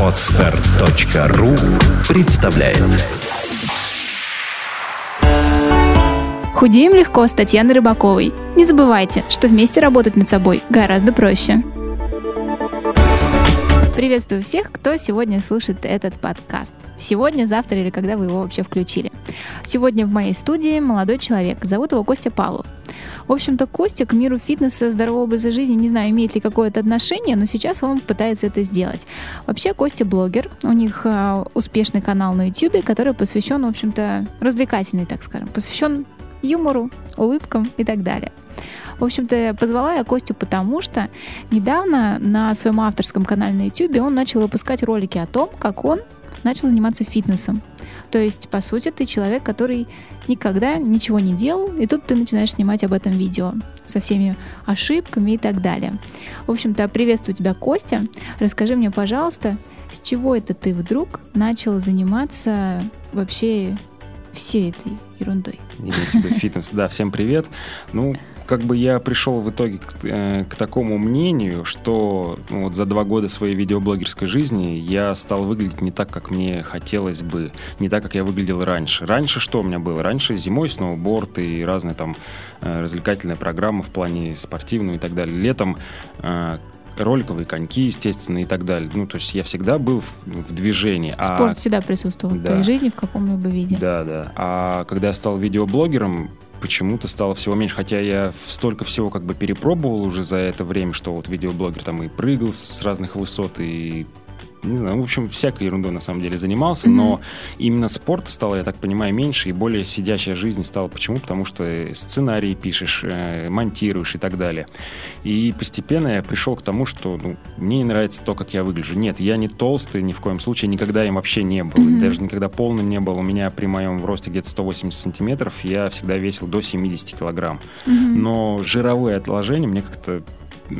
Отстар.ру представляет Худеем легко с Татьяной Рыбаковой. Не забывайте, что вместе работать над собой гораздо проще. Приветствую всех, кто сегодня слушает этот подкаст. Сегодня, завтра или когда вы его вообще включили. Сегодня в моей студии молодой человек. Зовут его Костя Павлов. В общем-то, Костя к миру фитнеса, здорового образа жизни, не знаю, имеет ли какое-то отношение, но сейчас он пытается это сделать. Вообще, Костя блогер. У них э, успешный канал на YouTube, который посвящен, в общем-то, развлекательный, так скажем, посвящен юмору, улыбкам и так далее. В общем-то, позвала я Костю потому, что недавно на своем авторском канале на YouTube он начал выпускать ролики о том, как он начал заниматься фитнесом. То есть, по сути, ты человек, который никогда ничего не делал, и тут ты начинаешь снимать об этом видео со всеми ошибками и так далее. В общем-то, приветствую тебя, Костя. Расскажи мне, пожалуйста, с чего это ты вдруг начал заниматься вообще всей этой ерундой. Фитнес. Да, всем привет. Ну, как бы я пришел в итоге к, э, к такому мнению, что ну, вот за два года своей видеоблогерской жизни я стал выглядеть не так, как мне хотелось бы, не так, как я выглядел раньше. Раньше что у меня было? Раньше зимой сноуборд и разные там э, развлекательные программы в плане спортивного и так далее. Летом э, роликовые коньки, естественно, и так далее. Ну, то есть я всегда был в, в движении. А Спорт а, всегда присутствовал да, в твоей жизни в каком-либо виде. Да, да. А когда я стал видеоблогером, почему-то стало всего меньше, хотя я столько всего как бы перепробовал уже за это время, что вот видеоблогер там и прыгал с разных высот, и не знаю, в общем, всякой ерундой на самом деле занимался, mm-hmm. но именно спорт стало, я так понимаю, меньше и более сидящая жизнь стала. Почему? Потому что сценарии пишешь, э, монтируешь и так далее. И постепенно я пришел к тому, что ну, мне не нравится то, как я выгляжу. Нет, я не толстый ни в коем случае, никогда им вообще не был. Mm-hmm. Даже никогда полным не был. У меня при моем росте где-то 180 сантиметров я всегда весил до 70 килограмм. Mm-hmm. Но жировые отложения мне как-то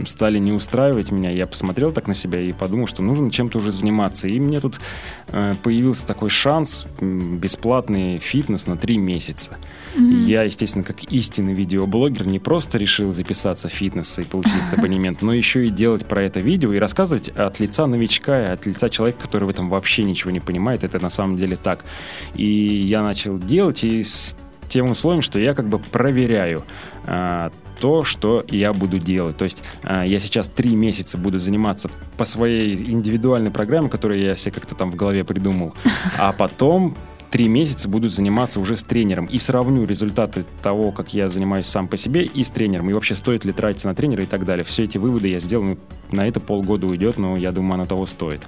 стали не устраивать меня. Я посмотрел так на себя и подумал, что нужно чем-то уже заниматься. И мне тут э, появился такой шанс, бесплатный фитнес на три месяца. Mm-hmm. Я, естественно, как истинный видеоблогер, не просто решил записаться в фитнес и получить этот абонемент, но еще и делать про это видео и рассказывать от лица новичка, от лица человека, который в этом вообще ничего не понимает. Это на самом деле так. И я начал делать, и с тем условием, что я как бы проверяю а, то, что я буду делать. То есть а, я сейчас три месяца буду заниматься по своей индивидуальной программе, которую я себе как-то там в голове придумал, а потом три месяца буду заниматься уже с тренером и сравню результаты того, как я занимаюсь сам по себе и с тренером, и вообще стоит ли тратиться на тренера и так далее. Все эти выводы я сделаю, на это полгода уйдет, но я думаю, оно того стоит.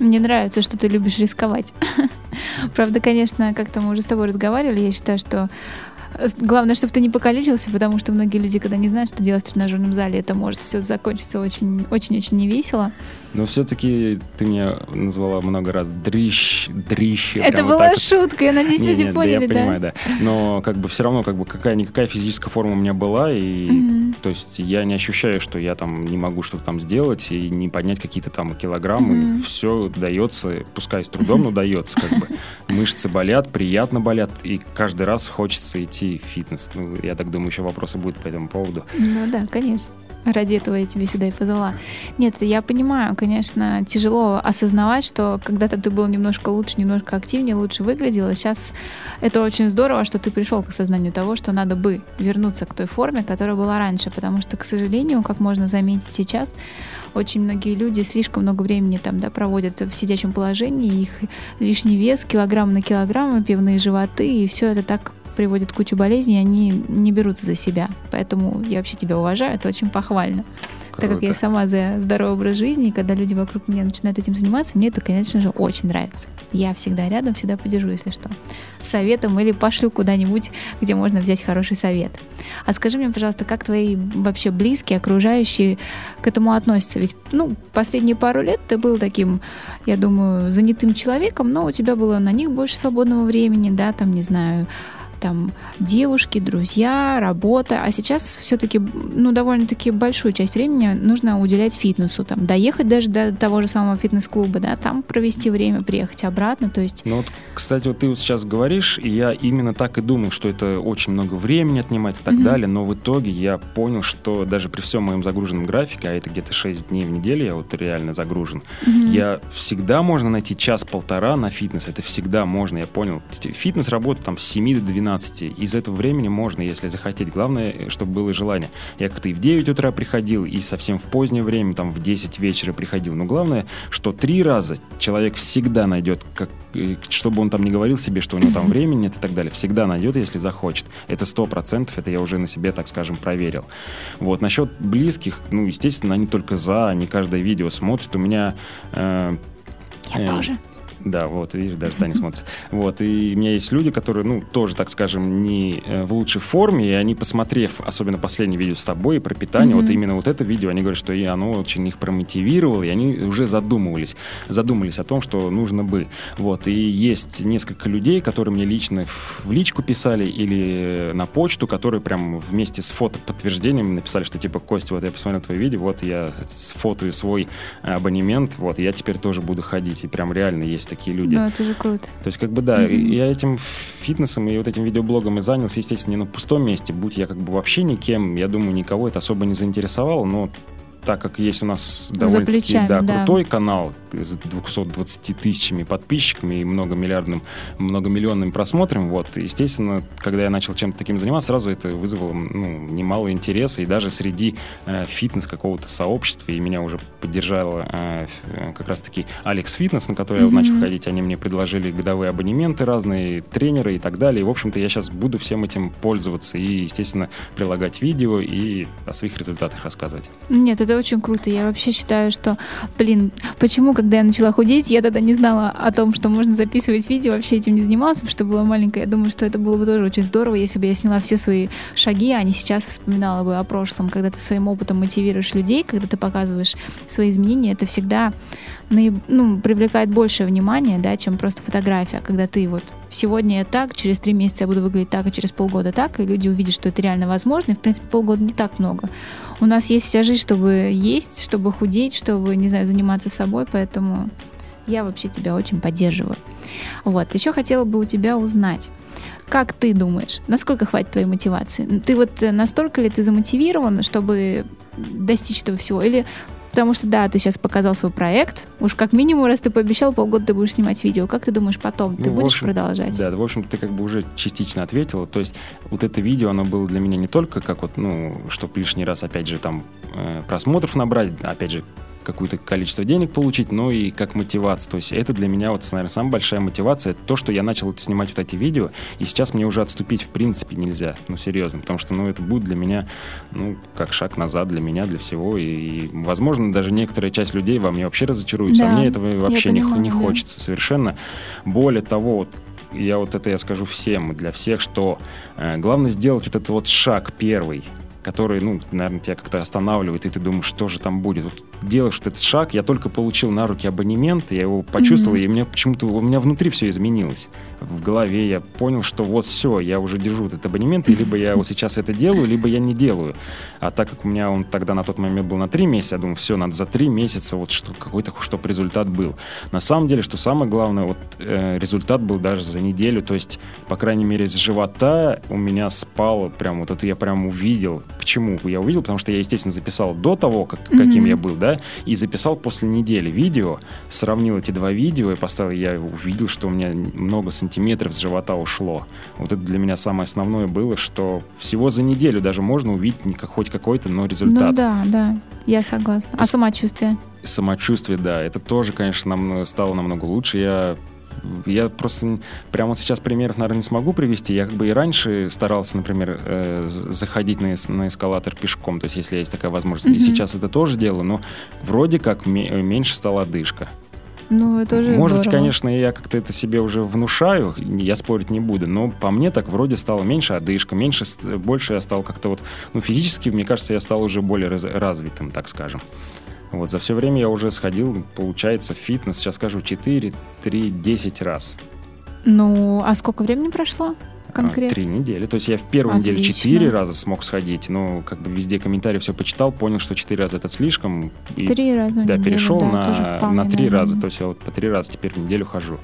Мне нравится, что ты любишь рисковать. Правда, конечно, как-то мы уже с тобой разговаривали, я считаю, что Главное, чтобы ты не покалечился, потому что многие люди, когда не знают, что делать в тренажерном зале, это может все закончиться очень-очень-очень невесело. Но все-таки ты меня назвала много раз дрищ, дрищ. Это была вот шутка, я надеюсь, люди нет, поняли, да? Я понимаю, да. Но как бы все равно как бы какая-никакая физическая форма у меня была, и mm-hmm. то есть я не ощущаю, что я там не могу что-то там сделать и не поднять какие-то там килограммы. Mm-hmm. Все дается, пускай с трудом, но дается как бы. Мышцы болят, приятно болят, и каждый раз хочется идти в фитнес. Ну, я так думаю, еще вопросы будут по этому поводу. Ну да, конечно. Ради этого я тебе сюда и позвала. Нет, я понимаю, конечно, тяжело осознавать, что когда-то ты был немножко лучше, немножко активнее, лучше выглядел. Сейчас это очень здорово, что ты пришел к осознанию того, что надо бы вернуться к той форме, которая была раньше. Потому что, к сожалению, как можно заметить сейчас, очень многие люди слишком много времени там, да, проводят в сидячем положении, их лишний вес, килограмм на килограмм, пивные животы, и все это так приводит кучу болезней, они не берутся за себя. Поэтому я вообще тебя уважаю, это очень похвально. Круто. Так как я сама за здоровый образ жизни, и когда люди вокруг меня начинают этим заниматься, мне это, конечно же, очень нравится. Я всегда рядом, всегда поддержу, если что. Советом или пошлю куда-нибудь, где можно взять хороший совет. А скажи мне, пожалуйста, как твои вообще близкие, окружающие к этому относятся? Ведь, ну, последние пару лет ты был таким, я думаю, занятым человеком, но у тебя было на них больше свободного времени, да, там, не знаю, там девушки, друзья, работа. А сейчас все-таки, ну, довольно-таки большую часть времени нужно уделять фитнесу. Там, доехать даже до того же самого фитнес-клуба, да, там провести время, приехать обратно, то есть... Ну вот, кстати, вот ты вот сейчас говоришь, и я именно так и думал, что это очень много времени отнимает и так mm-hmm. далее, но в итоге я понял, что даже при всем моем загруженном графике, а это где-то 6 дней в неделю, я вот реально загружен, mm-hmm. я всегда можно найти час-полтора на фитнес, это всегда можно, я понял. Фитнес работает там с 7 до 12, из этого времени можно, если захотеть. Главное, чтобы было желание. Я как-то и в 9 утра приходил, и совсем в позднее время, там в 10 вечера приходил. Но главное, что три раза человек всегда найдет, как, э, чтобы он там не говорил себе, что у него там времени нет и так далее. Всегда найдет, если захочет. Это сто процентов, это я уже на себе, так скажем, проверил. Вот, насчет близких, ну, естественно, они только за, они каждое видео смотрят. У меня... Э, я э, тоже. Да, вот, видишь, даже Таня смотрит. Вот, и у меня есть люди, которые, ну, тоже, так скажем, не э, в лучшей форме, и они, посмотрев, особенно последнее видео с тобой про питание, mm-hmm. вот именно вот это видео, они говорят, что и оно очень их промотивировало, и они уже задумывались, задумались о том, что нужно бы. Вот, и есть несколько людей, которые мне лично в личку писали или на почту, которые прям вместе с фото подтверждением написали, что типа, Костя, вот я посмотрел твое видео, вот я сфотою свой абонемент, вот, я теперь тоже буду ходить, и прям реально есть такие люди. Да, это же круто. То есть, как бы, да, mm-hmm. я этим фитнесом и вот этим видеоблогом и занялся, естественно, не на пустом месте. Будь я как бы вообще никем, я думаю, никого это особо не заинтересовало, но так как есть у нас довольно-таки да, да. крутой канал с 220 тысячами подписчиками и многомиллиардным, многомиллионным просмотрами, вот, естественно, когда я начал чем-то таким заниматься, сразу это вызвало ну, немало интереса, и даже среди э, фитнес какого-то сообщества, и меня уже поддержала э, как раз-таки Алекс Фитнес, на который mm-hmm. я начал ходить, они мне предложили годовые абонементы разные, тренеры и так далее, и, в общем-то, я сейчас буду всем этим пользоваться и, естественно, прилагать видео и о своих результатах рассказывать. Нет, это очень круто. Я вообще считаю, что, блин, почему, когда я начала худеть, я тогда не знала о том, что можно записывать видео, вообще этим не занималась, потому что была маленькая. Я думаю, что это было бы тоже очень здорово, если бы я сняла все свои шаги, а не сейчас вспоминала бы о прошлом. Когда ты своим опытом мотивируешь людей, когда ты показываешь свои изменения, это всегда ну, привлекает большее внимание, да, чем просто фотография, когда ты вот сегодня я так, через три месяца я буду выглядеть так, а через полгода так, и люди увидят, что это реально возможно, и, в принципе, полгода не так много. У нас есть вся жизнь, чтобы есть, чтобы худеть, чтобы, не знаю, заниматься собой, поэтому я вообще тебя очень поддерживаю. Вот, еще хотела бы у тебя узнать, как ты думаешь, насколько хватит твоей мотивации? Ты вот настолько ли ты замотивирован, чтобы достичь этого всего? Или Потому что, да, ты сейчас показал свой проект. Уж как минимум, раз ты пообещал, полгода ты будешь снимать видео. Как ты думаешь потом? Ты ну, будешь общем, продолжать? Да, в общем, ты как бы уже частично ответила. То есть вот это видео, оно было для меня не только как вот, ну, чтобы лишний раз, опять же, там э, просмотров набрать, опять же, какое-то количество денег получить, но и как мотивация. То есть это для меня, вот, наверное, самая большая мотивация. То, что я начал снимать вот эти видео, и сейчас мне уже отступить в принципе нельзя. Ну, серьезно. Потому что, ну, это будет для меня, ну, как шаг назад для меня, для всего. И, и возможно, даже некоторая часть людей во мне вообще разочаруются. А да, а мне этого вообще понимаю, не, не да. хочется совершенно. Более того, вот, я вот это я скажу всем, для всех, что э, главное сделать вот этот вот шаг первый – который, ну, наверное, тебя как-то останавливает, и ты думаешь, что же там будет. Вот делаешь этот шаг, я только получил на руки абонемент, я его почувствовал, mm-hmm. и мне почему-то у меня внутри все изменилось. В голове я понял, что вот все, я уже держу этот абонемент, и либо я вот сейчас это делаю, либо я не делаю. А так как у меня он тогда на тот момент был на три месяца, я думаю, все, надо за три месяца вот что, какой-то, чтобы результат был. На самом деле, что самое главное, вот э, результат был даже за неделю, то есть, по крайней мере, с живота у меня спало прям, вот это я прям увидел, Почему я увидел? Потому что я, естественно, записал до того, как, mm-hmm. каким я был, да, и записал после недели видео, сравнил эти два видео и поставил, я увидел, что у меня много сантиметров с живота ушло. Вот это для меня самое основное было, что всего за неделю даже можно увидеть хоть какой-то, но результат. Ну да, да, я согласна. А самочувствие? Самочувствие, да, это тоже, конечно, нам стало намного лучше. Я я просто прямо вот сейчас примеров, наверное, не смогу привести. Я как бы и раньше старался, например, э, заходить на, на эскалатор пешком, то есть если есть такая возможность. Mm-hmm. И сейчас это тоже делаю, но вроде как меньше стала одышка. Ну, это уже Может быть, конечно, я как-то это себе уже внушаю, я спорить не буду, но по мне так вроде стало меньше одышка, меньше, больше я стал как-то вот, ну, физически, мне кажется, я стал уже более развитым, так скажем. Вот, за все время я уже сходил, получается, в фитнес, сейчас скажу, 4, 3, 10 раз. Ну, а сколько времени прошло? конкретно? Три недели. То есть я в неделе Отлично. четыре раза смог сходить, но как бы везде комментарии все почитал, понял, что четыре раза это слишком. И, Три раза да, неделю, перешел да, на, вполне на три раза. То есть я вот по три раза теперь в неделю хожу.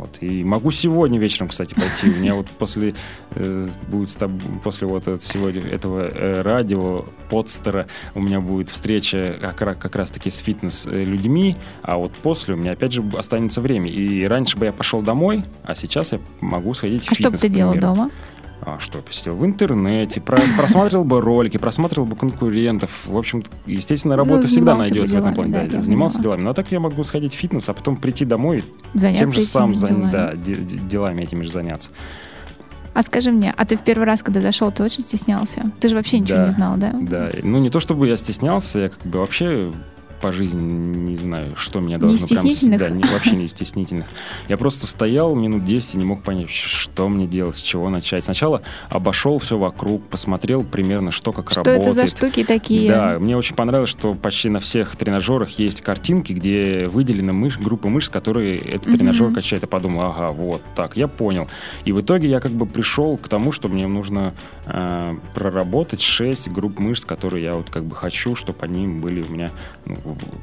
Вот. И могу сегодня вечером, кстати, пойти. У меня вот после э, будет с после вот от сегодня этого э, радио подстера у меня будет встреча как, ра- как раз таки с фитнес-людьми, а вот после у меня опять же останется время. И раньше бы я пошел домой, а сейчас я могу сходить в А что бы ты делал дома? А что, посидел в интернете, прос- просматривал бы ролики, просматривал бы конкурентов. В общем, естественно, работа Ну, всегда найдется в этом плане. да, Да, я занимался делами. Но так я могу сходить в фитнес, а потом прийти домой, Заняться тем же делами. да, де- де- делами этими же заняться. А скажи мне, а ты в первый раз, когда зашел, ты очень стеснялся? Ты же вообще ничего Да. не знал, да? Да, ну не то чтобы я стеснялся, я как бы вообще по жизни не знаю, что меня Не должно стеснительных? прям... Да, не- вообще не из стеснительных. Я просто стоял минут 10 и не мог понять, что мне делать, с чего начать. Сначала обошел все вокруг, посмотрел примерно, что как Что работает. это за штуки такие? Да, мне очень понравилось, что почти на всех тренажерах есть картинки, где выделены мышь, группы мышц, которые этот Мгм. тренажер качает. Я подумал, ага, вот так, я понял. И в итоге я как бы пришел к тому, что мне нужно э, проработать 6 групп мышц, которые я вот как бы хочу, чтобы они были у меня, ну,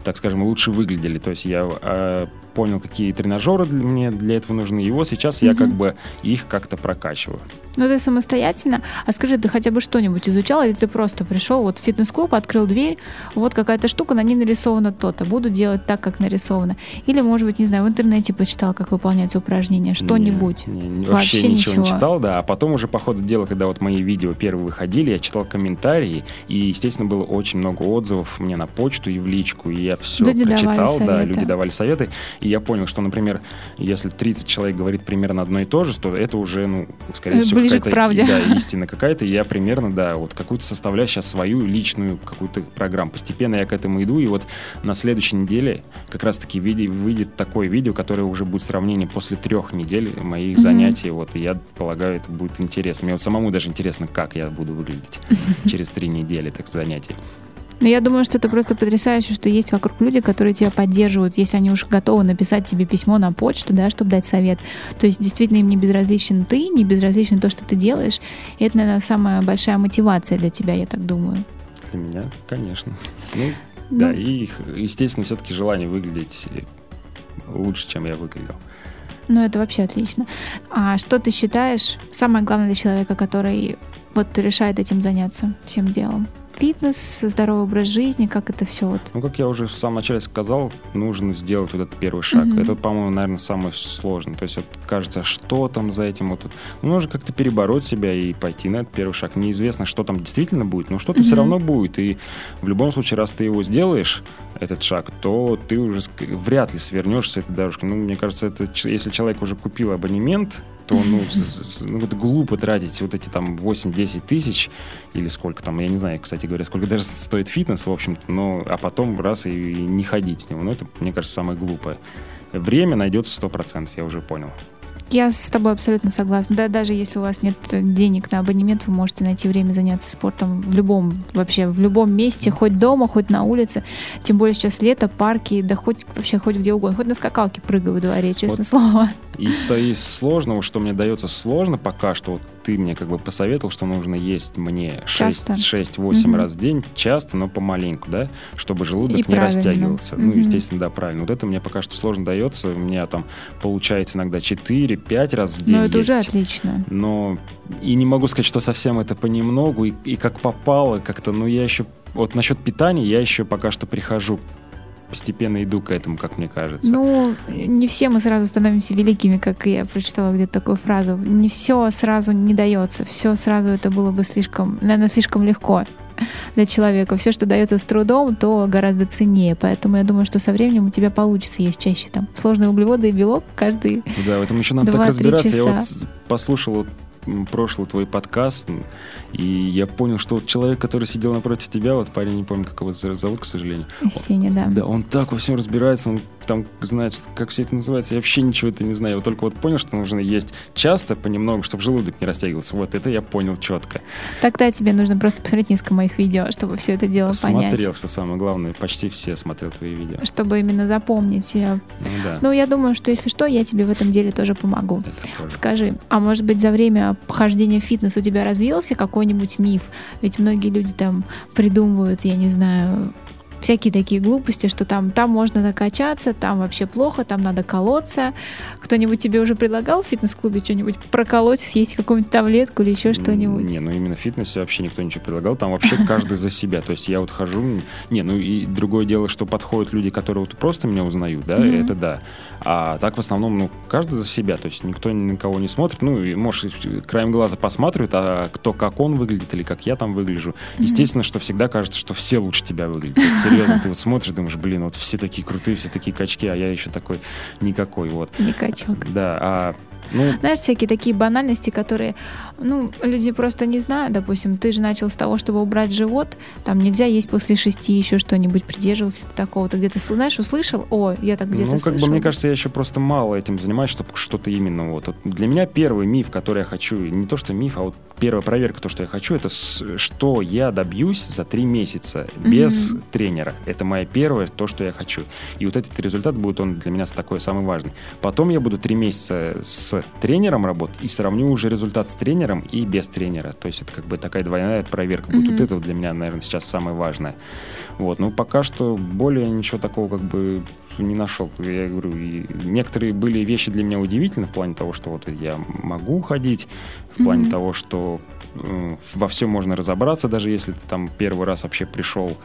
так скажем, лучше выглядели. То есть я э, понял, какие тренажеры для мне для этого нужны. И вот сейчас я Мгм. как бы их как-то прокачиваю. Ну, ты самостоятельно. А скажи, ты хотя бы что-нибудь изучал, или ты просто пришел, вот в фитнес-клуб, открыл дверь, вот какая-то штука, на ней нарисовано то-то, буду делать так, как нарисовано. Или, может быть, не знаю, в интернете почитал, как выполняются упражнения, что-нибудь. Не, не, Вообще вообще, ничего, не ничего. читал, да. А потом уже по ходу дела, когда вот мои видео первые выходили, я читал комментарии, и, естественно, было очень много отзывов мне на почту и в личку, и я все Люди прочитал, да, советы. люди давали советы, и я понял, что, например, если 30 человек говорит примерно одно и то же, то это уже, ну, скорее Э, всего, какая-то да, истина какая-то, и я примерно, да, вот какую-то составляю сейчас свою личную какую-то программу. Постепенно я к этому иду, и вот на следующей неделе как раз-таки выйдет такое видео, которое уже будет сравнение после трех недель моих Мгм. занятий, вот, и я полагаю, это будет интересно. Мне вот самому даже интересно, как я буду выглядеть через три недели, так занятий. Но я думаю, что это просто потрясающе, что есть вокруг люди, которые тебя поддерживают, если они уж готовы написать тебе письмо на почту, да, чтобы дать совет. То есть действительно им не безразличен ты, не безразличен то, что ты делаешь. И это, наверное, самая большая мотивация для тебя, я так думаю. Для меня, конечно. Ну, Ну, да, и, естественно, все-таки желание выглядеть лучше, чем я выглядел. Ну, это вообще отлично. А что ты считаешь самое главное для человека, который вот решает этим заняться всем делом? Фитнес, здоровый образ жизни, как это все вот? Ну, как я уже в самом начале сказал, нужно сделать вот этот первый шаг. Мгм. Это, по-моему, наверное, самое сложное. То есть вот кажется, что там за этим вот. Ну, нужно как-то перебороть себя и пойти на этот первый шаг. Неизвестно, что там действительно будет, но что-то все Мгм. равно будет. И в любом случае, раз ты его сделаешь, этот шаг, то ты уже вряд ли свернешь с этой дорожки. Ну, мне кажется, это, если человек уже купил абонемент, то ну, с- с- ну, это глупо тратить вот эти там 8-10 тысяч или сколько там, я не знаю, кстати говоря, сколько даже стоит фитнес, в общем-то, но, а потом раз и, и не ходить в него. Ну, это, мне кажется, самое глупое. Время найдется 100%, я уже понял. Я с тобой абсолютно согласна. Да, даже если у вас нет денег на абонемент, вы можете найти время заняться спортом в любом, вообще в любом месте, хоть дома, хоть на улице. Тем более сейчас лето, парки, да хоть вообще хоть где угодно. Хоть на скакалке прыгай во дворе, честное Вот. слово. Из, из сложного, что мне дается сложно пока что, вот ты мне как бы посоветовал, что нужно есть мне Часто. 6-8 Мгм. раз в день, часто, но помаленьку, да, чтобы желудок И не правильно. растягивался. Ну, Мгм. естественно, да, правильно. Вот это мне пока что сложно дается. У меня там получается иногда 4-5 раз в день Но это уже есть. отлично. но и не могу сказать, что совсем это понемногу, и, и как попало как-то, ну я еще, вот насчет питания я еще пока что прихожу, постепенно иду к этому, как мне кажется. Ну, не все мы сразу становимся великими, как я прочитала где-то такую фразу. Не все сразу не дается. Все сразу это было бы слишком, наверное, слишком легко для человека. Все, что дается с трудом, то гораздо ценнее. Поэтому я думаю, что со временем у тебя получится есть чаще там сложные углеводы и белок каждый. Да, в этом еще надо так разбираться. Я вот часа. послушал вот, прошлый твой подкаст, и я понял, что вот человек, который сидел напротив тебя, вот парень, не помню, как его зовут, к сожалению, Сеня, да. да, он так во всем разбирается, он там знать, как все это называется, я вообще ничего это не знаю. Я вот только вот понял, что нужно есть часто, понемногу, чтобы желудок не растягивался. Вот это я понял четко. Тогда тебе нужно просто посмотреть несколько моих видео, чтобы все это дело Смотрел, понять. Смотрел, что самое главное, почти все смотрел твои видео. Чтобы именно запомнить. Ну, да. ну, я думаю, что если что, я тебе в этом деле тоже помогу. Скажи, а может быть за время хождения в фитнес у тебя развился какой-нибудь миф? Ведь многие люди там придумывают, я не знаю, всякие такие глупости, что там, там можно накачаться, там вообще плохо, там надо колоться. Кто-нибудь тебе уже предлагал в фитнес-клубе что-нибудь проколоть, съесть какую-нибудь таблетку или еще что-нибудь? Не, ну именно в фитнесе вообще никто ничего предлагал. Там вообще каждый за себя. То есть я вот хожу... Не, ну и другое дело, что подходят люди, которые вот просто меня узнают, да, это да. А так в основном, ну, каждый за себя. То есть никто ни на кого не смотрит. Ну, и, может, краем глаза посматривает, а кто как он выглядит или как я там выгляжу. Естественно, что всегда кажется, что все лучше тебя выглядят серьезно, ты вот смотришь, думаешь, блин, вот все такие крутые, все такие качки, а я еще такой никакой, вот. Не качок. Да, а ну... Знаешь, всякие такие банальности, которые, ну, люди просто не знают. Допустим, ты же начал с того, чтобы убрать живот. Там нельзя есть после шести еще что-нибудь, придерживался такого. Ты где-то, знаешь, услышал? О, я так где-то Ну, как слышал. бы, мне кажется, я еще просто мало этим занимаюсь, чтобы что-то именно вот. вот. Для меня первый миф, который я хочу, не то что миф, а вот первая проверка, то, что я хочу, это с, что я добьюсь за три месяца без mm-hmm. тренера. Это моя первая, то, что я хочу. И вот этот результат будет он для меня такой самый важный. Потом я буду три месяца с тренером работать и сравню уже результат с тренером и без тренера. То есть это как бы такая двойная проверка. Mm-hmm. Вот это для меня, наверное, сейчас самое важное. Вот. Ну, пока что более ничего такого как бы не нашел. Я говорю, и некоторые были вещи для меня удивительны в плане того, что вот я могу ходить, в плане mm-hmm. того, что э, во всем можно разобраться, даже если ты там первый раз вообще пришел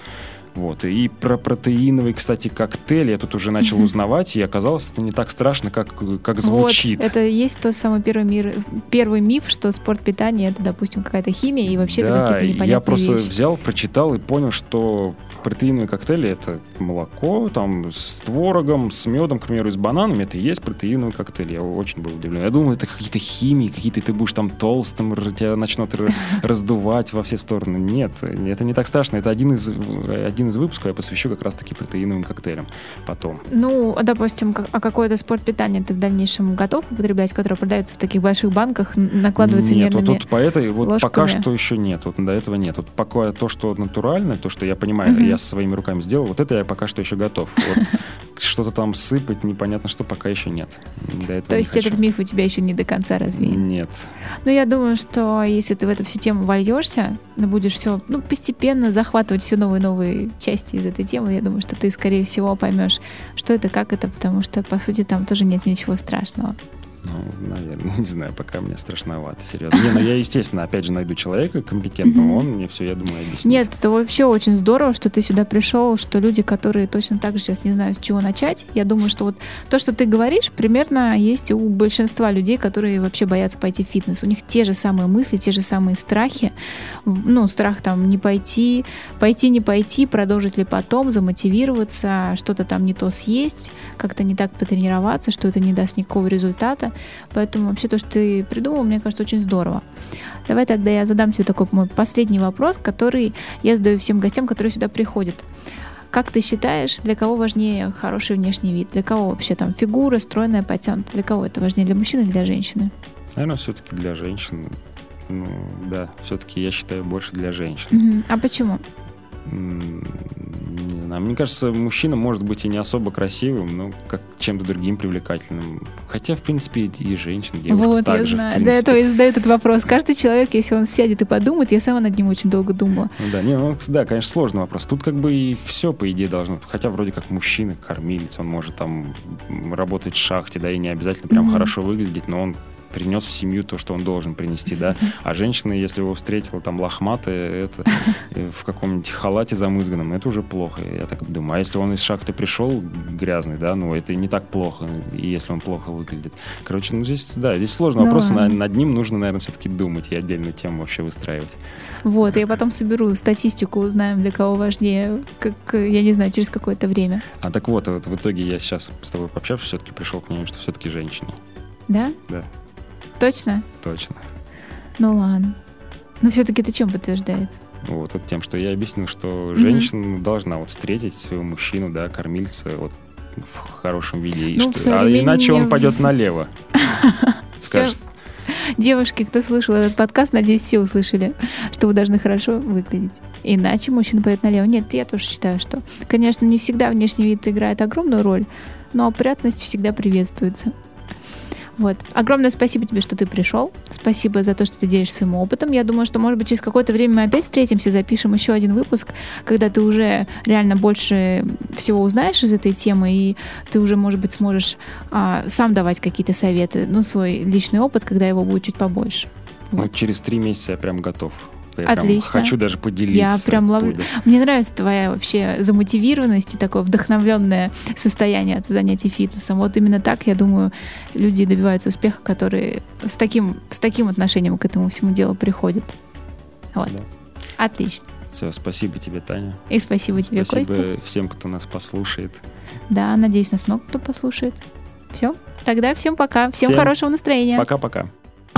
вот. И про протеиновый, кстати, коктейль я тут уже начал mm-hmm. узнавать, и оказалось, это не так страшно, как, как звучит. Вот, это есть тот самый первый, мир, первый миф, что спорт питания это, допустим, какая-то химия, и вообще да, какие-то непонятные я просто вещи. взял, прочитал и понял, что протеиновые коктейли это молоко, там, с творогом, с медом, к примеру, и с бананами, это и есть протеиновый коктейль. Я очень был удивлен. Я думал, это какие-то химии, какие-то ты будешь там толстым, тебя начнут раздувать во все стороны. Нет, это не так страшно. Это один из, один один из выпусков я посвящу как раз-таки протеиновым коктейлям потом. Ну, допустим, а какое-то спорт питания ты в дальнейшем готов употреблять, которое продается в таких больших банках, накладывается Нет, вот, вот по этой, вот ложками? пока что еще нет, вот до этого нет. Вот пока то, что натуральное, то, что я понимаю, угу. я своими руками сделал, вот это я пока что еще готов. Вот что-то там сыпать, непонятно что, пока еще нет. До этого то есть этот миф у тебя еще не до конца развеян? Нет. Ну, я думаю, что если ты в эту всю тему вольешься, будешь все, ну, постепенно захватывать все новые новые части из этой темы, я думаю, что ты, скорее всего, поймешь, что это, как это, потому что, по сути, там тоже нет ничего страшного. Ну, наверное, не знаю, пока мне страшновато, серьезно. Не, ну я, естественно, опять же найду человека компетентного, он мне все, я думаю, объяснит. Нет, это вообще очень здорово, что ты сюда пришел, что люди, которые точно так же сейчас не знают, с чего начать, я думаю, что вот то, что ты говоришь, примерно есть у большинства людей, которые вообще боятся пойти в фитнес. У них те же самые мысли, те же самые страхи. Ну, страх там не пойти, пойти, не пойти, продолжить ли потом, замотивироваться, что-то там не то съесть, как-то не так потренироваться, что это не даст никакого результата. Поэтому вообще то, что ты придумал, мне кажется, очень здорово. Давай тогда я задам тебе такой мой последний вопрос, который я задаю всем гостям, которые сюда приходят. Как ты считаешь, для кого важнее хороший внешний вид? Для кого вообще там фигура, стройная, потянутая? Для кого это важнее, для мужчин или для женщины? Наверное, все-таки для женщин. Ну, да, все-таки я считаю больше для женщин. Uh-huh. А почему? Не знаю, мне кажется, мужчина может быть и не особо красивым, но как чем-то другим привлекательным. Хотя, в принципе, и женщина, девушка вот, так я же, знаю. До этого и задаю этот вопрос. Каждый человек, если он сядет и подумает, я сама над ним очень долго думала. Ну, да, не, ну, да, конечно, сложный вопрос. Тут как бы и все, по идее, должно. Хотя вроде как мужчина, кормилец, он может там работать в шахте, да, и не обязательно прям mm-hmm. хорошо выглядеть, но он принес в семью то, что он должен принести, да. А женщина, если его встретила там лохматая, это э, в каком-нибудь халате замызганном, это уже плохо, я так думаю. А если он из шахты пришел грязный, да, ну это не так плохо, если он плохо выглядит. Короче, ну здесь, да, здесь сложный ну, вопрос, на, над ним нужно, наверное, все-таки думать и отдельную тему вообще выстраивать. Вот, я потом соберу статистику, узнаем, для кого важнее, как, я не знаю, через какое-то время. А так вот, вот в итоге я сейчас с тобой пообщавшись, все-таки пришел к мнению, что все-таки женщине. Да? Да. Точно? Точно. Ну ладно. Но все-таки это чем подтверждается? Вот, вот тем, что я объяснил, что женщина mm-hmm. должна вот встретить своего мужчину, да, кормильца, вот в хорошем виде. И Ну, что- а современном- иначе он пойдет налево. Скажет, Девушки, кто слышал этот подкаст, надеюсь, все услышали, что вы должны хорошо выглядеть. Иначе мужчина пойдет налево. Нет, я тоже считаю, что, конечно, не всегда внешний вид играет огромную роль, но опрятность всегда приветствуется. Вот. Огромное спасибо тебе, что ты пришел. Спасибо за то, что ты делишься своим опытом. Я думаю, что, может быть, через какое-то время мы опять встретимся, запишем еще один выпуск, когда ты уже реально больше всего узнаешь из этой темы, и ты уже, может быть, сможешь а, сам давать какие-то советы, ну, свой личный опыт, когда его будет чуть побольше. ну, Вот. через три месяца я прям готов. Я Отлично. хочу даже поделиться. Я прям ловлю. буду. Мне нравится твоя вообще замотивированность и такое вдохновленное состояние от занятий фитнесом. Вот именно так, я думаю, люди добиваются успеха, которые с таким, с таким отношением к этому всему делу приходят. Вот. Да. Отлично. Все, спасибо тебе, Таня. И спасибо тебе, Спасибо Костя. всем, кто нас послушает. Да, надеюсь, нас много кто послушает. Все. Тогда всем пока. Всем, Всем хорошего настроения. Пока-пока.